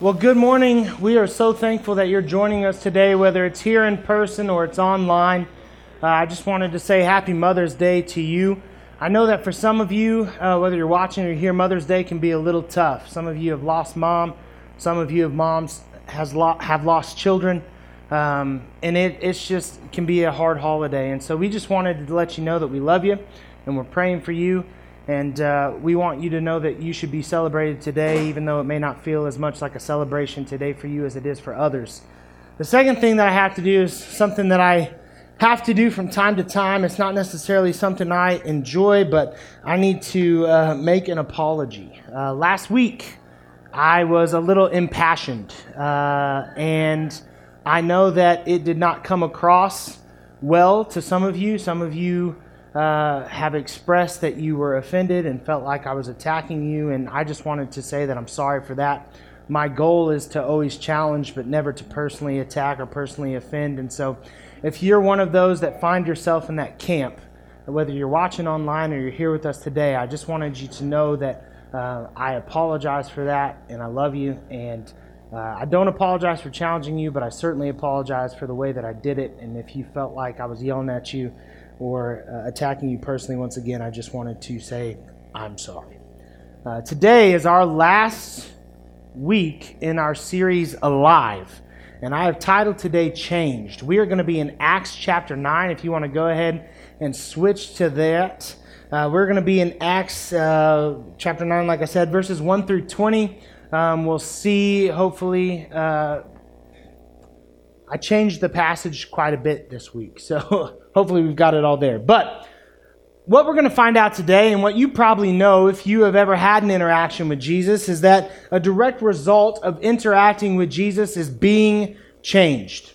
Well, good morning. We are so thankful that you're joining us today, whether it's here in person or it's online. Uh, I just wanted to say Happy Mother's Day to you. I know that for some of you, uh, whether you're watching or here, Mother's Day can be a little tough. Some of you have lost mom. Some of you have moms has lo- have lost children, um, and it it's just can be a hard holiday. And so we just wanted to let you know that we love you, and we're praying for you. And uh, we want you to know that you should be celebrated today, even though it may not feel as much like a celebration today for you as it is for others. The second thing that I have to do is something that I have to do from time to time. It's not necessarily something I enjoy, but I need to uh, make an apology. Uh, last week, I was a little impassioned, uh, and I know that it did not come across well to some of you. Some of you uh, have expressed that you were offended and felt like I was attacking you, and I just wanted to say that I'm sorry for that. My goal is to always challenge, but never to personally attack or personally offend. And so, if you're one of those that find yourself in that camp, whether you're watching online or you're here with us today, I just wanted you to know that uh, I apologize for that, and I love you. And uh, I don't apologize for challenging you, but I certainly apologize for the way that I did it. And if you felt like I was yelling at you, or uh, attacking you personally, once again, I just wanted to say I'm sorry. Uh, today is our last week in our series Alive, and I have titled today Changed. We are going to be in Acts chapter 9. If you want to go ahead and switch to that, uh, we're going to be in Acts uh, chapter 9, like I said, verses 1 through 20. Um, we'll see, hopefully, uh, I changed the passage quite a bit this week, so hopefully we've got it all there. But what we're going to find out today, and what you probably know if you have ever had an interaction with Jesus, is that a direct result of interacting with Jesus is being changed.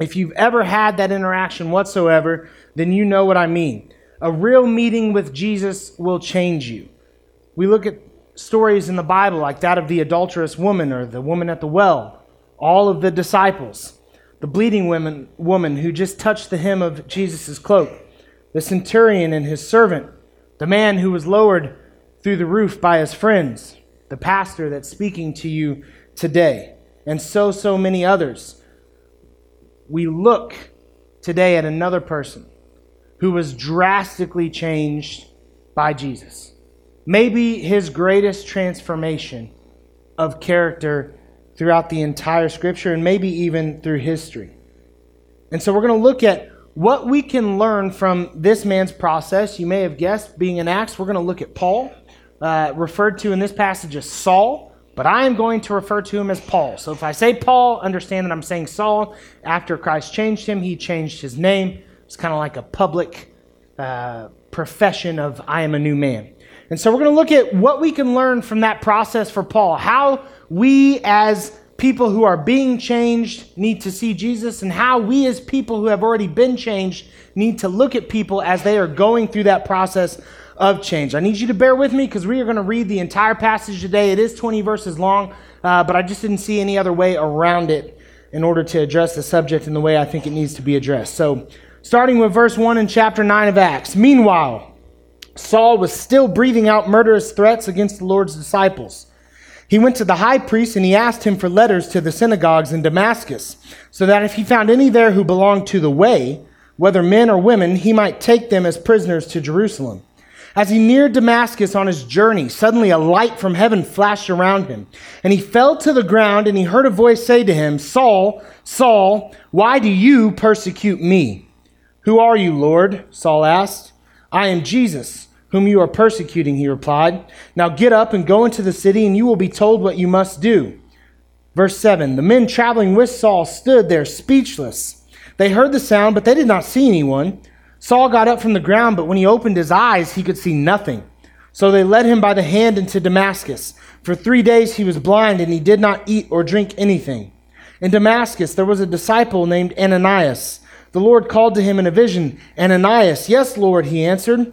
If you've ever had that interaction whatsoever, then you know what I mean. A real meeting with Jesus will change you. We look at stories in the Bible like that of the adulterous woman or the woman at the well, all of the disciples the bleeding woman, woman who just touched the hem of Jesus' cloak, the centurion and his servant, the man who was lowered through the roof by his friends, the pastor that's speaking to you today, and so, so many others. We look today at another person who was drastically changed by Jesus. Maybe his greatest transformation of character throughout the entire scripture and maybe even through history. And so we're going to look at what we can learn from this man's process. You may have guessed, being in Acts, we're going to look at Paul, uh, referred to in this passage as Saul, but I am going to refer to him as Paul. So if I say Paul, understand that I'm saying Saul. After Christ changed him, he changed his name. It's kind of like a public uh, profession of I am a new man. And so we're going to look at what we can learn from that process for Paul, how we as people who are being changed need to see Jesus, and how we as people who have already been changed need to look at people as they are going through that process of change. I need you to bear with me because we are going to read the entire passage today. It is 20 verses long, uh, but I just didn't see any other way around it in order to address the subject in the way I think it needs to be addressed. So, starting with verse 1 in chapter 9 of Acts. Meanwhile, Saul was still breathing out murderous threats against the Lord's disciples. He went to the high priest and he asked him for letters to the synagogues in Damascus, so that if he found any there who belonged to the way, whether men or women, he might take them as prisoners to Jerusalem. As he neared Damascus on his journey, suddenly a light from heaven flashed around him, and he fell to the ground, and he heard a voice say to him, Saul, Saul, why do you persecute me? Who are you, Lord? Saul asked. I am Jesus whom you are persecuting, he replied. Now get up and go into the city, and you will be told what you must do. Verse 7 The men traveling with Saul stood there speechless. They heard the sound, but they did not see anyone. Saul got up from the ground, but when he opened his eyes, he could see nothing. So they led him by the hand into Damascus. For three days he was blind, and he did not eat or drink anything. In Damascus there was a disciple named Ananias. The Lord called to him in a vision, Ananias, yes, Lord, he answered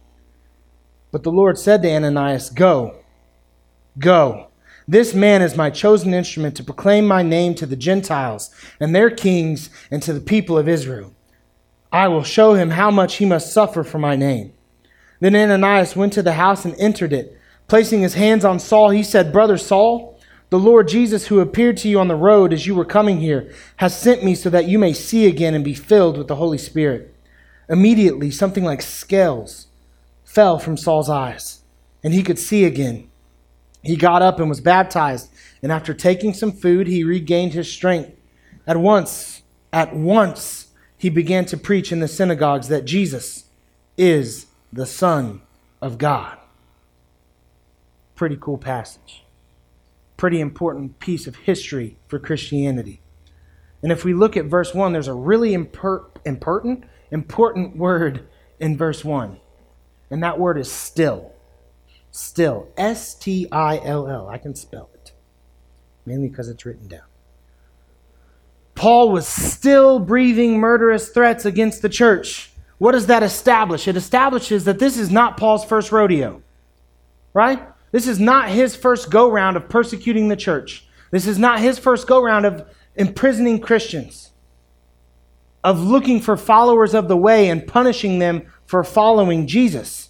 But the Lord said to Ananias, Go, go. This man is my chosen instrument to proclaim my name to the Gentiles and their kings and to the people of Israel. I will show him how much he must suffer for my name. Then Ananias went to the house and entered it. Placing his hands on Saul, he said, Brother Saul, the Lord Jesus, who appeared to you on the road as you were coming here, has sent me so that you may see again and be filled with the Holy Spirit. Immediately, something like scales fell from Saul's eyes, and he could see again. He got up and was baptized, and after taking some food, he regained his strength. At once, at once, he began to preach in the synagogues that Jesus is the Son of God. Pretty cool passage. Pretty important piece of history for Christianity. And if we look at verse 1, there's a really imper- important, important word in verse 1. And that word is still. Still. S T I L L. I can spell it, mainly because it's written down. Paul was still breathing murderous threats against the church. What does that establish? It establishes that this is not Paul's first rodeo, right? This is not his first go round of persecuting the church. This is not his first go round of imprisoning Christians, of looking for followers of the way and punishing them for following Jesus.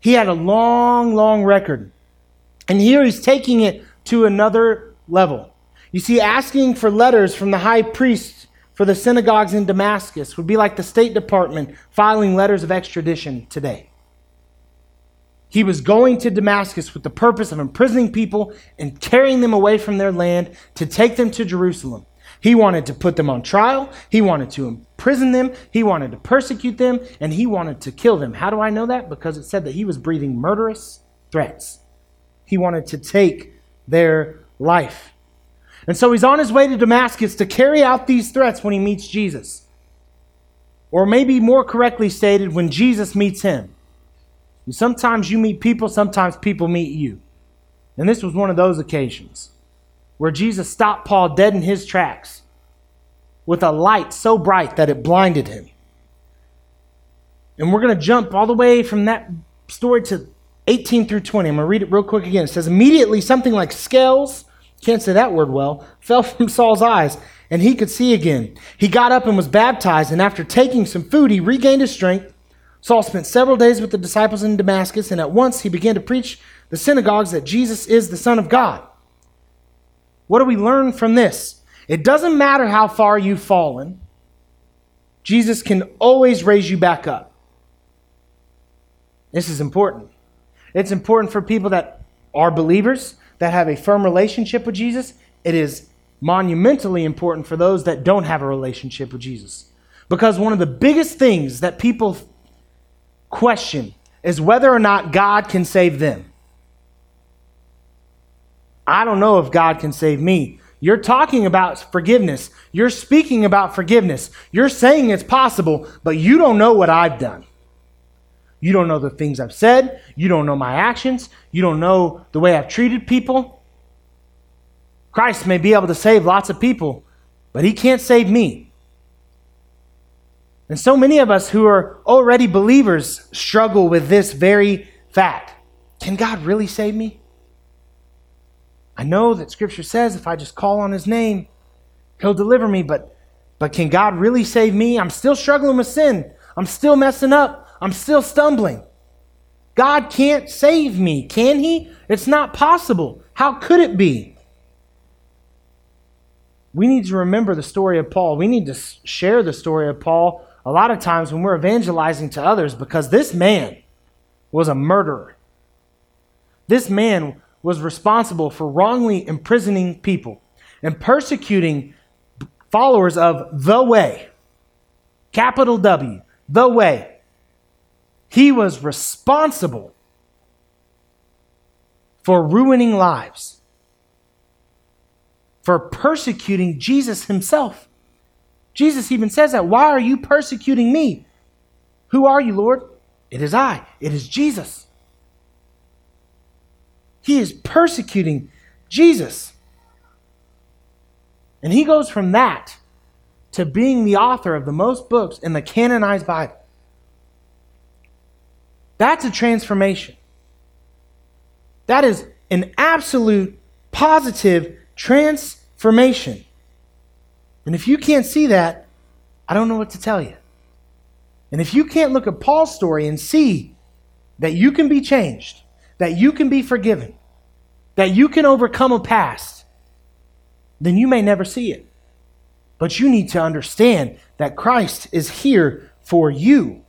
He had a long, long record. And here he's taking it to another level. You see, asking for letters from the high priest for the synagogues in Damascus would be like the State Department filing letters of extradition today. He was going to Damascus with the purpose of imprisoning people and carrying them away from their land to take them to Jerusalem. He wanted to put them on trial. He wanted to imprison them. He wanted to persecute them. And he wanted to kill them. How do I know that? Because it said that he was breathing murderous threats. He wanted to take their life. And so he's on his way to Damascus to carry out these threats when he meets Jesus. Or maybe more correctly stated, when Jesus meets him. sometimes you meet people, sometimes people meet you. And this was one of those occasions where Jesus stopped Paul dead in his tracks with a light so bright that it blinded him. And we're going to jump all the way from that story to 18 through 20. I'm going to read it real quick again. It says, Immediately something like scales, can't say that word well, fell from Saul's eyes, and he could see again. He got up and was baptized, and after taking some food, he regained his strength. Saul spent several days with the disciples in Damascus, and at once he began to preach the synagogues that Jesus is the Son of God. What do we learn from this? It doesn't matter how far you've fallen, Jesus can always raise you back up. This is important. It's important for people that are believers, that have a firm relationship with Jesus. It is monumentally important for those that don't have a relationship with Jesus. Because one of the biggest things that people question is whether or not God can save them. I don't know if God can save me. You're talking about forgiveness. You're speaking about forgiveness. You're saying it's possible, but you don't know what I've done. You don't know the things I've said. You don't know my actions. You don't know the way I've treated people. Christ may be able to save lots of people, but he can't save me. And so many of us who are already believers struggle with this very fact. Can God really save me? I know that scripture says if I just call on his name, he'll deliver me, but but can God really save me? I'm still struggling with sin. I'm still messing up. I'm still stumbling. God can't save me, can he? It's not possible. How could it be? We need to remember the story of Paul. We need to share the story of Paul a lot of times when we're evangelizing to others because this man was a murderer. This man was responsible for wrongly imprisoning people and persecuting followers of the way. Capital W, the way. He was responsible for ruining lives, for persecuting Jesus himself. Jesus even says that. Why are you persecuting me? Who are you, Lord? It is I. It is Jesus. He is persecuting Jesus. And he goes from that to being the author of the most books in the canonized Bible. That's a transformation. That is an absolute positive transformation. And if you can't see that, I don't know what to tell you. And if you can't look at Paul's story and see that you can be changed, that you can be forgiven, that you can overcome a past, then you may never see it. But you need to understand that Christ is here for you.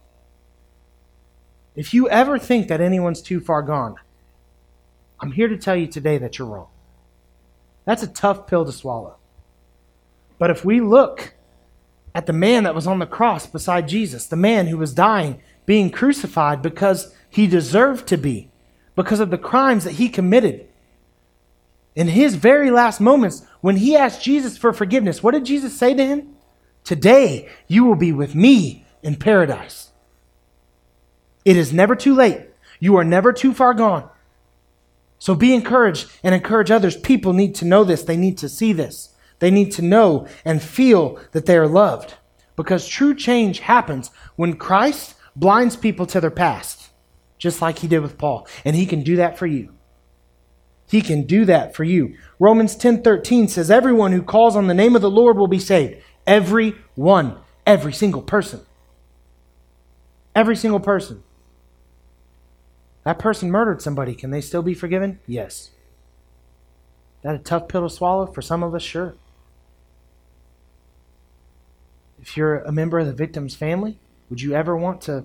If you ever think that anyone's too far gone, I'm here to tell you today that you're wrong. That's a tough pill to swallow. But if we look at the man that was on the cross beside Jesus, the man who was dying, being crucified because he deserved to be, because of the crimes that he committed, in his very last moments, when he asked Jesus for forgiveness, what did Jesus say to him? Today you will be with me in paradise. It is never too late. You are never too far gone. So be encouraged and encourage others. People need to know this. They need to see this. They need to know and feel that they are loved. Because true change happens when Christ blinds people to their past, just like he did with Paul. And he can do that for you. He can do that for you. Romans 10:13 says everyone who calls on the name of the Lord will be saved. Every one, every single person. Every single person. That person murdered somebody. Can they still be forgiven? Yes. That a tough pill to swallow for some of us, sure. If you're a member of the victim's family, would you ever want to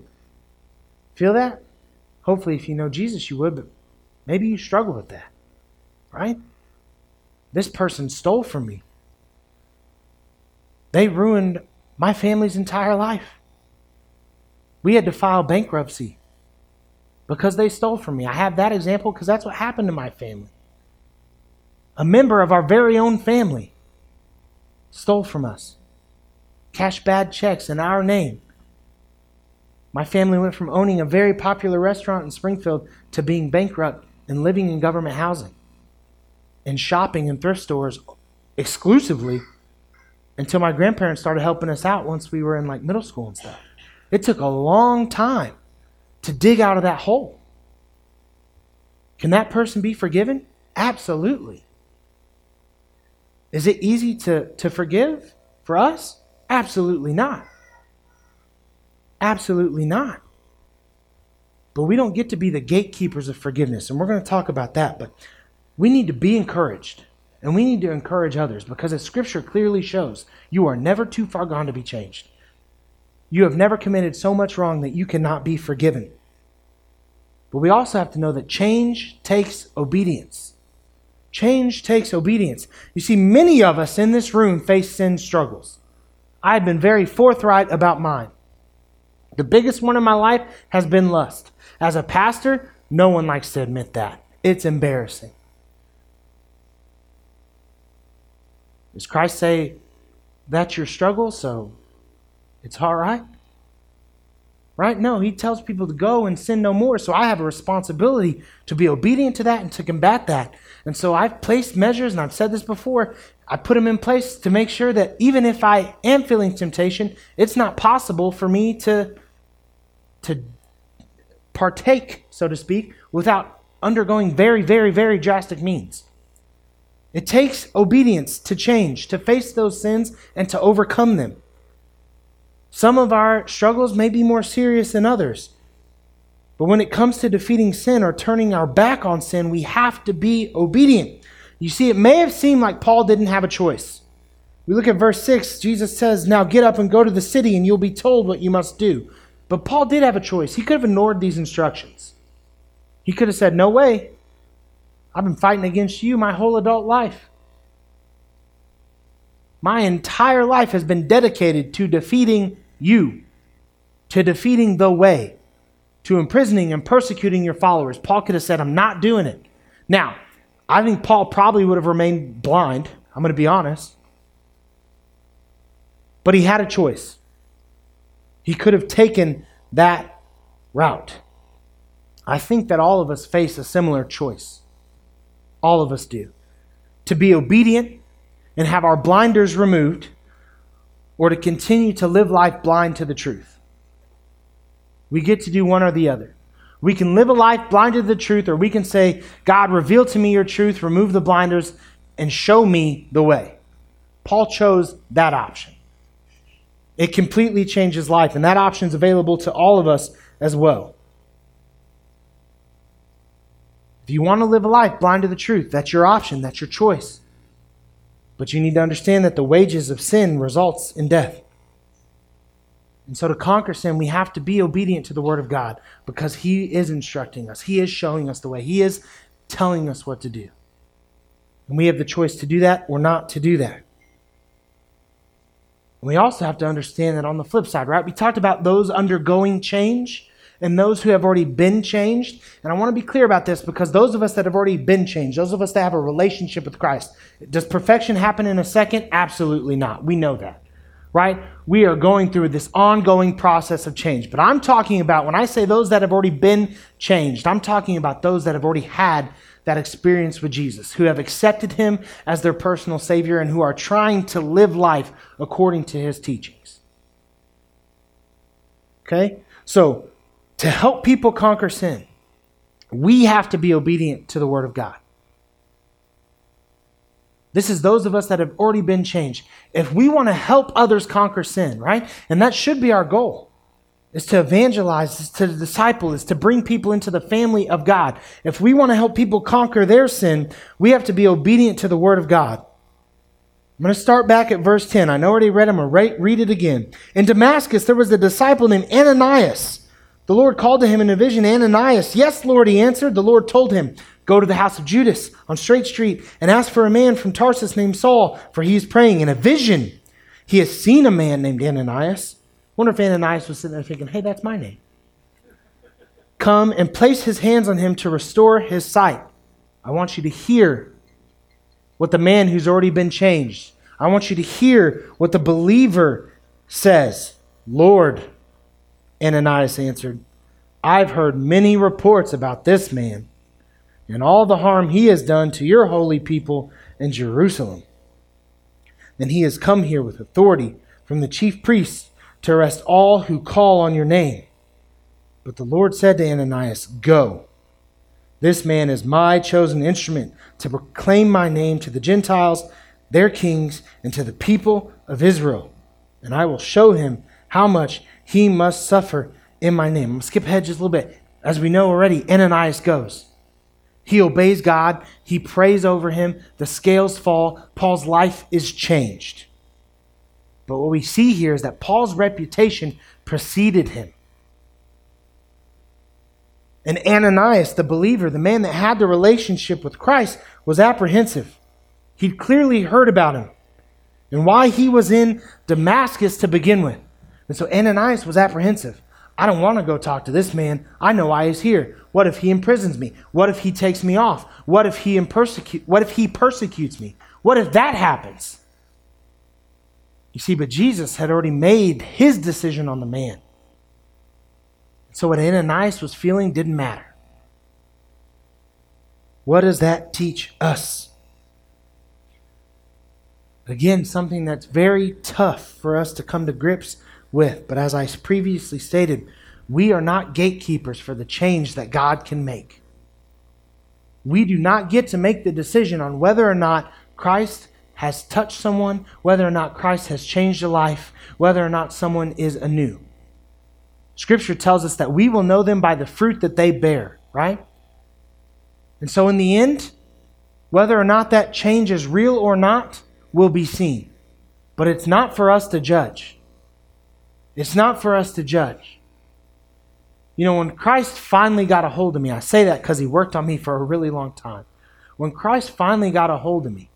feel that? Hopefully, if you know Jesus, you would, but maybe you struggle with that right? This person stole from me. They ruined my family's entire life. We had to file bankruptcy because they stole from me. I have that example because that's what happened to my family. A member of our very own family stole from us, cashed bad checks in our name. My family went from owning a very popular restaurant in Springfield to being bankrupt and living in government housing and shopping in thrift stores exclusively until my grandparents started helping us out once we were in like middle school and stuff. It took a long time to dig out of that hole. Can that person be forgiven? Absolutely. Is it easy to, to forgive for us? Absolutely not. Absolutely not. But we don't get to be the gatekeepers of forgiveness, and we're going to talk about that. But we need to be encouraged and we need to encourage others because as scripture clearly shows, you are never too far gone to be changed. You have never committed so much wrong that you cannot be forgiven. But we also have to know that change takes obedience. Change takes obedience. You see, many of us in this room face sin struggles. I've been very forthright about mine. The biggest one in my life has been lust. As a pastor, no one likes to admit that. It's embarrassing. Does Christ say that's your struggle, so it's all right? Right? No, he tells people to go and sin no more. So I have a responsibility to be obedient to that and to combat that. And so I've placed measures, and I've said this before, I put them in place to make sure that even if I am feeling temptation, it's not possible for me to, to partake, so to speak, without undergoing very, very, very drastic means. It takes obedience to change, to face those sins, and to overcome them. Some of our struggles may be more serious than others. But when it comes to defeating sin or turning our back on sin, we have to be obedient. You see, it may have seemed like Paul didn't have a choice. We look at verse 6, Jesus says, Now get up and go to the city, and you'll be told what you must do. But Paul did have a choice. He could have ignored these instructions. He could have said, No way. I've been fighting against you my whole adult life. My entire life has been dedicated to defeating you, to defeating the way, to imprisoning and persecuting your followers. Paul could have said, I'm not doing it. Now, I think Paul probably would have remained blind. I'm going to be honest. But he had a choice. He could have taken that route. I think that all of us face a similar choice. All of us do. To be obedient and have our blinders removed, or to continue to live life blind to the truth. We get to do one or the other. We can live a life blind to the truth, or we can say, God, reveal to me your truth, remove the blinders, and show me the way. Paul chose that option. It completely changed his life, and that option is available to all of us as well. If you want to live a life blind to the truth, that's your option, that's your choice. But you need to understand that the wages of sin results in death. And so to conquer sin, we have to be obedient to the word of God because he is instructing us. He is showing us the way. He is telling us what to do. And we have the choice to do that or not to do that. And we also have to understand that on the flip side, right? We talked about those undergoing change and those who have already been changed. And I want to be clear about this because those of us that have already been changed, those of us that have a relationship with Christ, does perfection happen in a second? Absolutely not. We know that, right? We are going through this ongoing process of change. But I'm talking about, when I say those that have already been changed, I'm talking about those that have already had that experience with Jesus, who have accepted him as their personal Savior and who are trying to live life according to his teachings. Okay? So, to help people conquer sin, we have to be obedient to the Word of God. This is those of us that have already been changed. If we want to help others conquer sin, right? And that should be our goal. Is to evangelize, is to disciple, is to bring people into the family of God. If we want to help people conquer their sin, we have to be obedient to the Word of God. I'm going to start back at verse 10. I already read them, I'm going to read it again. In Damascus, there was a disciple named Ananias. The Lord called to him in a vision, Ananias. Yes, Lord, he answered. The Lord told him, Go to the house of Judas on Straight Street and ask for a man from Tarsus named Saul, for he is praying. In a vision, he has seen a man named Ananias. wonder if Ananias was sitting there thinking, Hey, that's my name. Come and place his hands on him to restore his sight. I want you to hear what the man who's already been changed. I want you to hear what the believer says. Lord, Ananias answered, I've heard many reports about this man and all the harm he has done to your holy people in Jerusalem. And he has come here with authority from the chief priests to arrest all who call on your name. But the Lord said to Ananias, Go. This man is my chosen instrument to proclaim my name to the Gentiles, their kings, and to the people of Israel. And I will show him how much he must suffer in my name. Skip ahead just a little bit. As we know already, Ananias goes. He obeys God. He prays over him. The scales fall. Paul's life is changed. But what we see here is that Paul's reputation preceded him. And Ananias, the believer, the man that had the relationship with Christ, was apprehensive. He'd clearly heard about him and why he was in Damascus to begin with. And so Ananias was apprehensive. I don't want to go talk to this man. I know why he's here. What if he imprisons me? What if he takes me off? What if he persecute what if he persecutes me? What if that happens? You see, but Jesus had already made his decision on the man. So what Ananias was feeling didn't matter. What does that teach us? Again, something that's very tough for us to come to grips with. But as I previously stated, we are not gatekeepers for the change that God can make. We do not get to make the decision on whether or not Christ has touched someone, whether or not Christ has changed a life, whether or not someone is anew. Scripture tells us that we will know them by the fruit that they bear, right? And so, in the end, whether or not that change is real or not will be seen. But it's not for us to judge. It's not for us to judge. You know, when Christ finally got a hold of me, I say that because he worked on me for a really long time. When Christ finally got a hold of me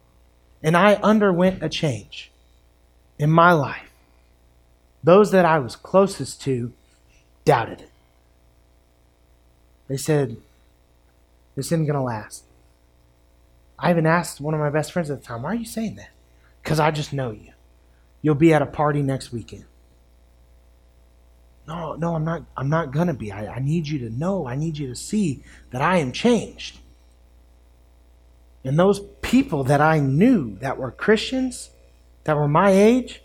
and I underwent a change in my life, those that I was closest to doubted it. They said, This isn't going to last. I even asked one of my best friends at the time, Why are you saying that? Because I just know you. You'll be at a party next weekend. No, no, I'm not I'm not gonna be. I, I need you to know, I need you to see that I am changed. And those people that I knew that were Christians, that were my age,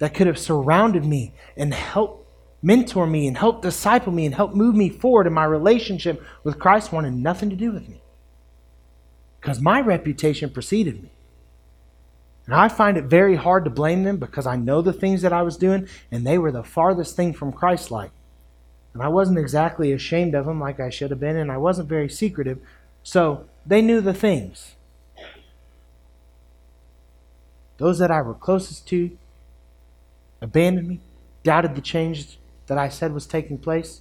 that could have surrounded me and helped mentor me and helped disciple me and helped move me forward in my relationship with Christ wanted nothing to do with me. Because my reputation preceded me. And I find it very hard to blame them because I know the things that I was doing, and they were the farthest thing from Christ like. And I wasn't exactly ashamed of them like I should have been, and I wasn't very secretive. So they knew the things. Those that I were closest to abandoned me, doubted the change that I said was taking place.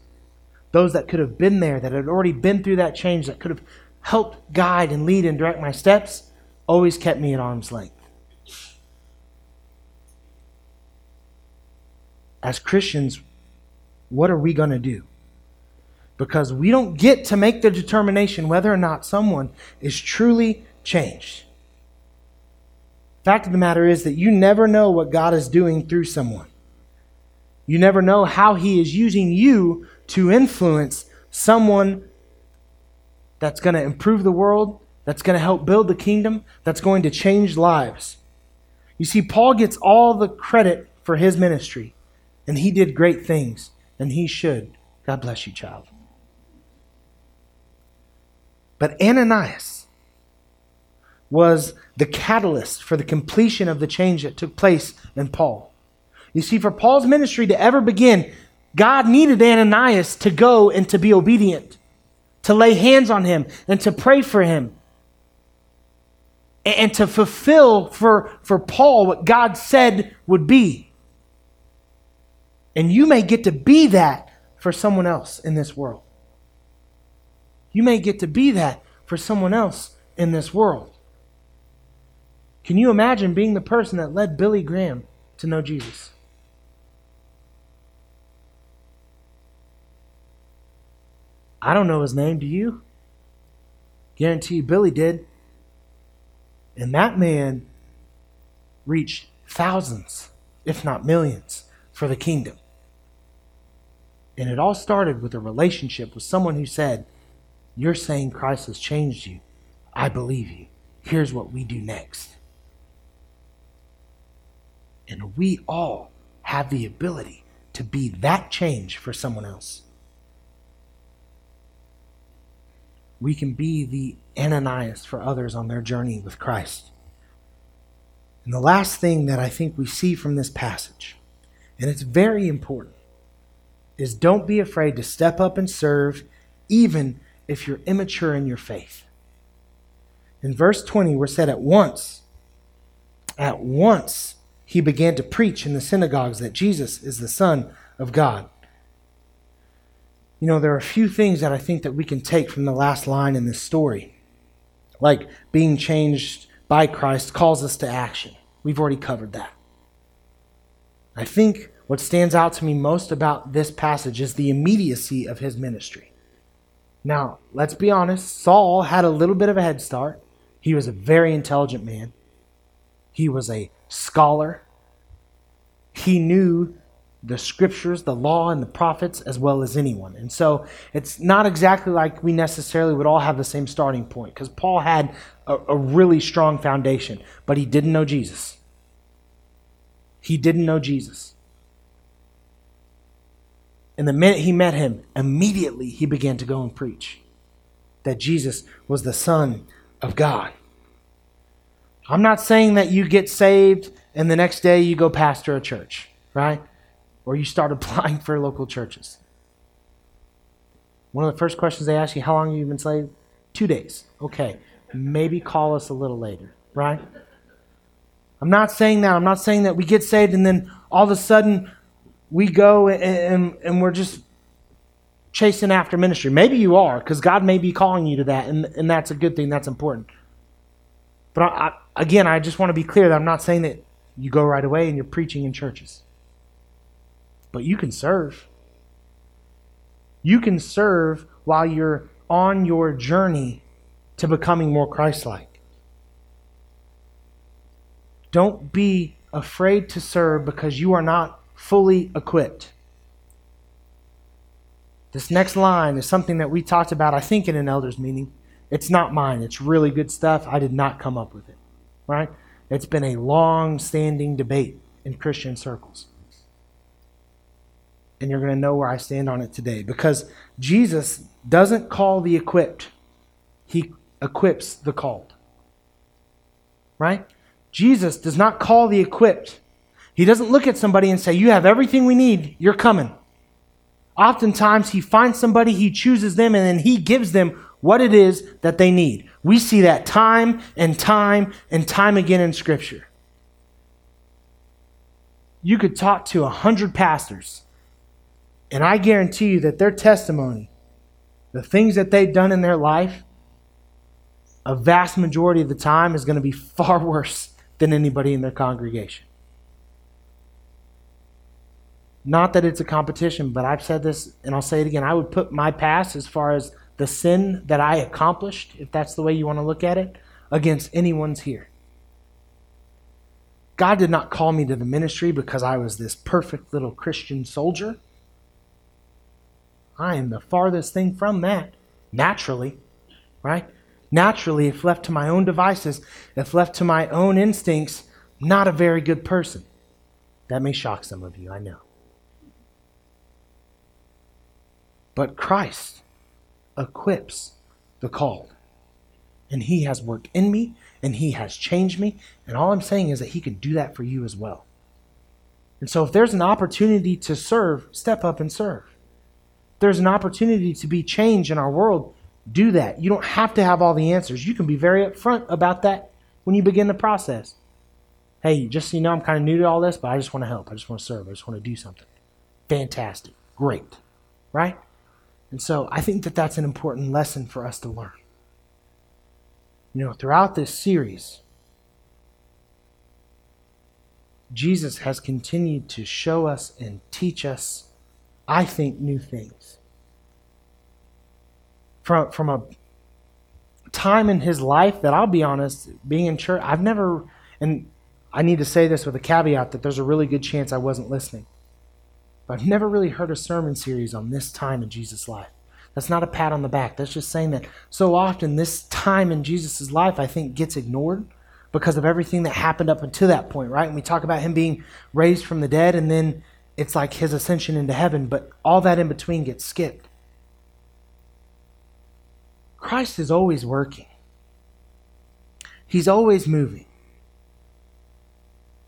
Those that could have been there, that had already been through that change, that could have helped guide and lead and direct my steps, always kept me at arm's length. As Christians, what are we going to do? Because we don't get to make the determination whether or not someone is truly changed. Fact of the matter is that you never know what God is doing through someone. You never know how He is using you to influence someone that's going to improve the world, that's going to help build the kingdom, that's going to change lives. You see, Paul gets all the credit for his ministry, and he did great things, and he should. God bless you, child. But Ananias was the catalyst for the completion of the change that took place in Paul. You see, for Paul's ministry to ever begin, God needed Ananias to go and to be obedient, to lay hands on him and to pray for him, and to fulfill for, for Paul what God said would be. And you may get to be that for someone else in this world. You may get to be that for someone else in this world. Can you imagine being the person that led Billy Graham to know Jesus? I don't know his name. Do you? Guarantee Billy did. And that man reached thousands, if not millions, for the kingdom. And it all started with a relationship with someone who said, You're saying Christ has changed you. I believe you. Here's what we do next. And we all have the ability to be that change for someone else. we can be the Ananias for others on their journey with Christ. And the last thing that I think we see from this passage, and it's very important, is don't be afraid to step up and serve, even if you're immature in your faith. In verse 20, we're said at once, at once he began to preach in the synagogues that Jesus is the Son of God. You know, there are a few things that I think that we can take from the last line in this story. Like being changed by Christ calls us to action. We've already covered that. I think what stands out to me most about this passage is the immediacy of his ministry. Now, let's be honest, Saul had a little bit of a head start. He was a very intelligent man, he was a scholar. He knew the scriptures, the law, and the prophets as well as anyone. And so it's not exactly like we necessarily would all have the same starting point because Paul had a, a, really strong foundation, but he didn't know Jesus. He didn't know Jesus. And the minute he met him, immediately he began to go and preach that Jesus was the Son of God. I'm not saying that you get saved and the next day you go pastor a church, right? or you start applying for local churches. One of the first questions they ask you, how long have you been saved? Two days. Okay. Maybe call us a little later, right? I'm not saying that. I'm not saying that we get saved and then all of a sudden we go and, and, and we're just chasing after ministry. Maybe you are, because God may be calling you to that, and, and that's a good thing. That's important. But I, I, again, I just want to be clear that I'm not saying that you go right away and you're preaching in churches but you can serve. You can serve while you're on your journey to becoming more Christ like. Don't be afraid to serve because you are not fully equipped. This next line is something that we talked about, I think, in an elders meeting. It's not mine. It's really good stuff. I did not come up with it, right? It's been a long standing debate in Christian circles. And you're going to know where I stand on it today because Jesus doesn't call the equipped, he equips the called. Right? Jesus does not call the equipped. He doesn't look at somebody and say, You have everything we need, you're coming. Oftentimes, he finds somebody, he chooses them, and then he gives them what it is that they need. We see that time and time and time again in Scripture. You could talk to a hundred pastors, and I guarantee you that their testimony, the things that they've done in their life, a vast majority of the time is going to be far worse than anybody in their congregation. Not that it's a competition, but I've said this and I'll say it again. I would put my past as far as the sin that I accomplished, if that's the way you want to look at it, against anyone's here. God did not call me to the ministry because I was this perfect little Christian soldier. I am the farthest thing from that, naturally, right? Naturally, if left to my own devices, if left to my own instincts, not a very good person. That may shock some of you, I know. But Christ equips the called. And He has worked in me, and He has changed me. And all I'm saying is that He can do that for you as well. And so if there's an opportunity to serve, step up and serve. If there's an opportunity to be changed in our world, do that. You don't have to have all the answers. You can be very upfront about that when you begin the process. Hey, just so you know, I'm kind of new to all this, but I just want to help. I just want to serve. I just want to do something. Fantastic. Great. Right? And so I think that that's an important lesson for us to learn. You know, throughout this series, Jesus has continued to show us and teach us, I think, new things. From, from a time in his life that I'll be honest, being in church, I've never, and I need to say this with a caveat that there's a really good chance I wasn't listening. But I've never really heard a sermon series on this time in Jesus' life. That's not a pat on the back. That's just saying that so often this time in Jesus' life, I think, gets ignored because of everything that happened up until that point, right? And we talk about him being raised from the dead, and then it's like his ascension into heaven, but all that in between gets skipped. Christ is always working, He's always moving.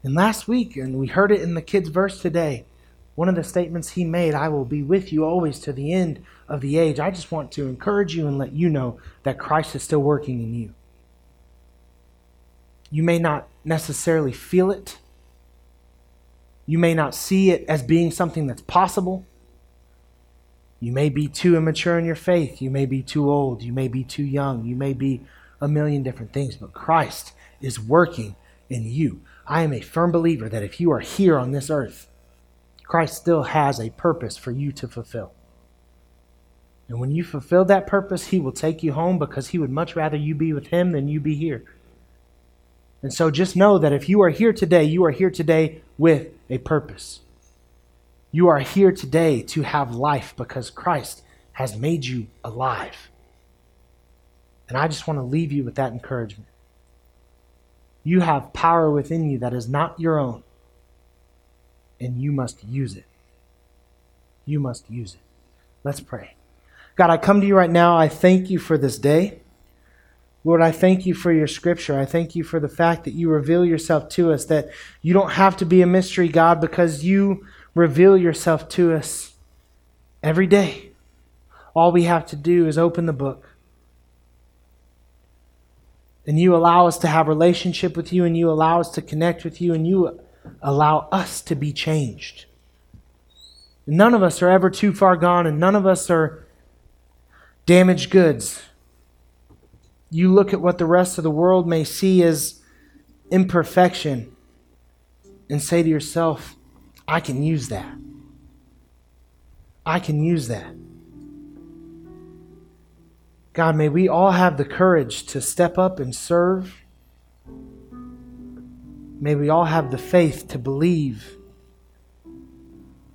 And last week, and we heard it in the kids' verse today, one of the statements he made, I will be with you always to the end of the age. I just want to encourage you and let you know that Christ is still working in you. You may not necessarily feel it, you may not see it as being something that's possible. You may be too immature in your faith. You may be too old. You may be too young. You may be a million different things, but Christ is working in you. I am a firm believer that if you are here on this earth, Christ still has a purpose for you to fulfill. And when you fulfill that purpose, He will take you home because He would much rather you be with Him than you be here. And so just know that if you are here today, you are here today with a purpose. You are here today to have life because Christ has made you alive. And I just want to leave you with that encouragement. You have power within you that is not your own and you must use it. You must use it. Let's pray. God, I come to you right now. I thank you for this day. Lord, I thank you for your scripture. I thank you for the fact that you reveal yourself to us, that you don't have to be a mystery, God, because you reveal yourself to us every day. All we have to do is open the book. And you allow us to have relationship with you, and you allow us to connect with you, and you allow us to be changed. None of us are ever too far gone, and none of us are damaged goods. You look at what the rest of the world may see as imperfection and say to yourself, I can use that. I can use that. God, may we all have the courage to step up and serve May we all have the faith to believe.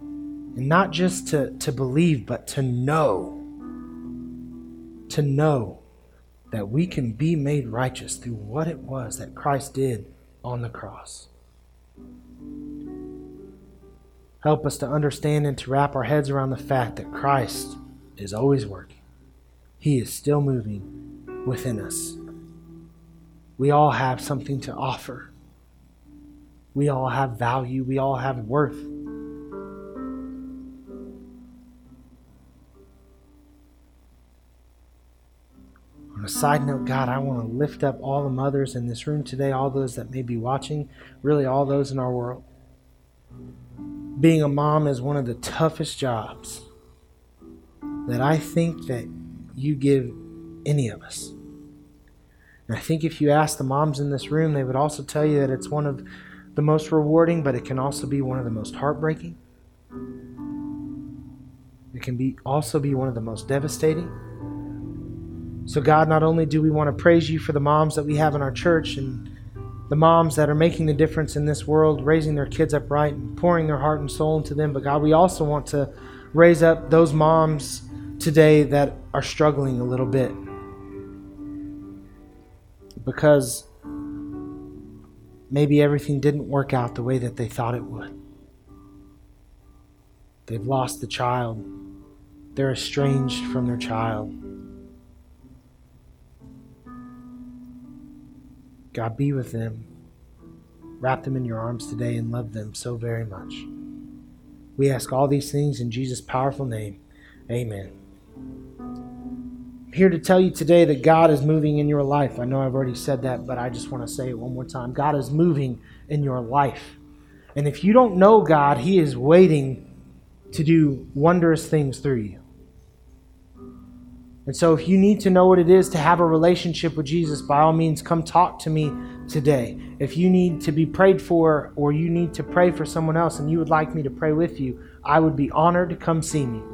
And not just to, to believe, but to know. To know that we can be made righteous through what it was that Christ did on the cross. Help us to understand and to wrap our heads around the fact that Christ is always working. He is still moving within us. We all have something to offer. We all have value. We all have worth. On a side note, God, I want to lift up all the mothers in this room today, all those that may be watching, really all those in our world being a mom is one of the toughest jobs that I think that you give any of us. And I think if you ask the moms in this room, they would also tell you that it's one of the most rewarding, but it can also be one of the most heartbreaking. It can be also be one of the most devastating. So God, not only do we want to praise you for the moms that we have in our church and the moms that are making the difference in this world, raising their kids upright and pouring their heart and soul into them. But God, we also want to raise up those moms today that are struggling a little bit. Because maybe everything didn't work out the way that they thought it would. They've lost the child, they're estranged from their child. God, be with them. Wrap them in your arms today and love them so very much. We ask all these things in Jesus' powerful name. Amen. Here to tell you today that God is moving in your life. I know I've already said that, but I just want to say it one more time. God is moving in your life. And if you don't know God, He is waiting to do wondrous things through you. And so, if you need to know what it is to have a relationship with Jesus, by all means, come talk to me today. If you need to be prayed for or you need to pray for someone else and you would like me to pray with you, I would be honored to come see me.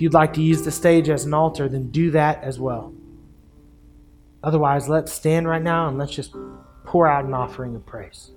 If you'd like to use the stage as an altar, then do that as well. Otherwise, let's stand right now and let's just pour out an offering of praise.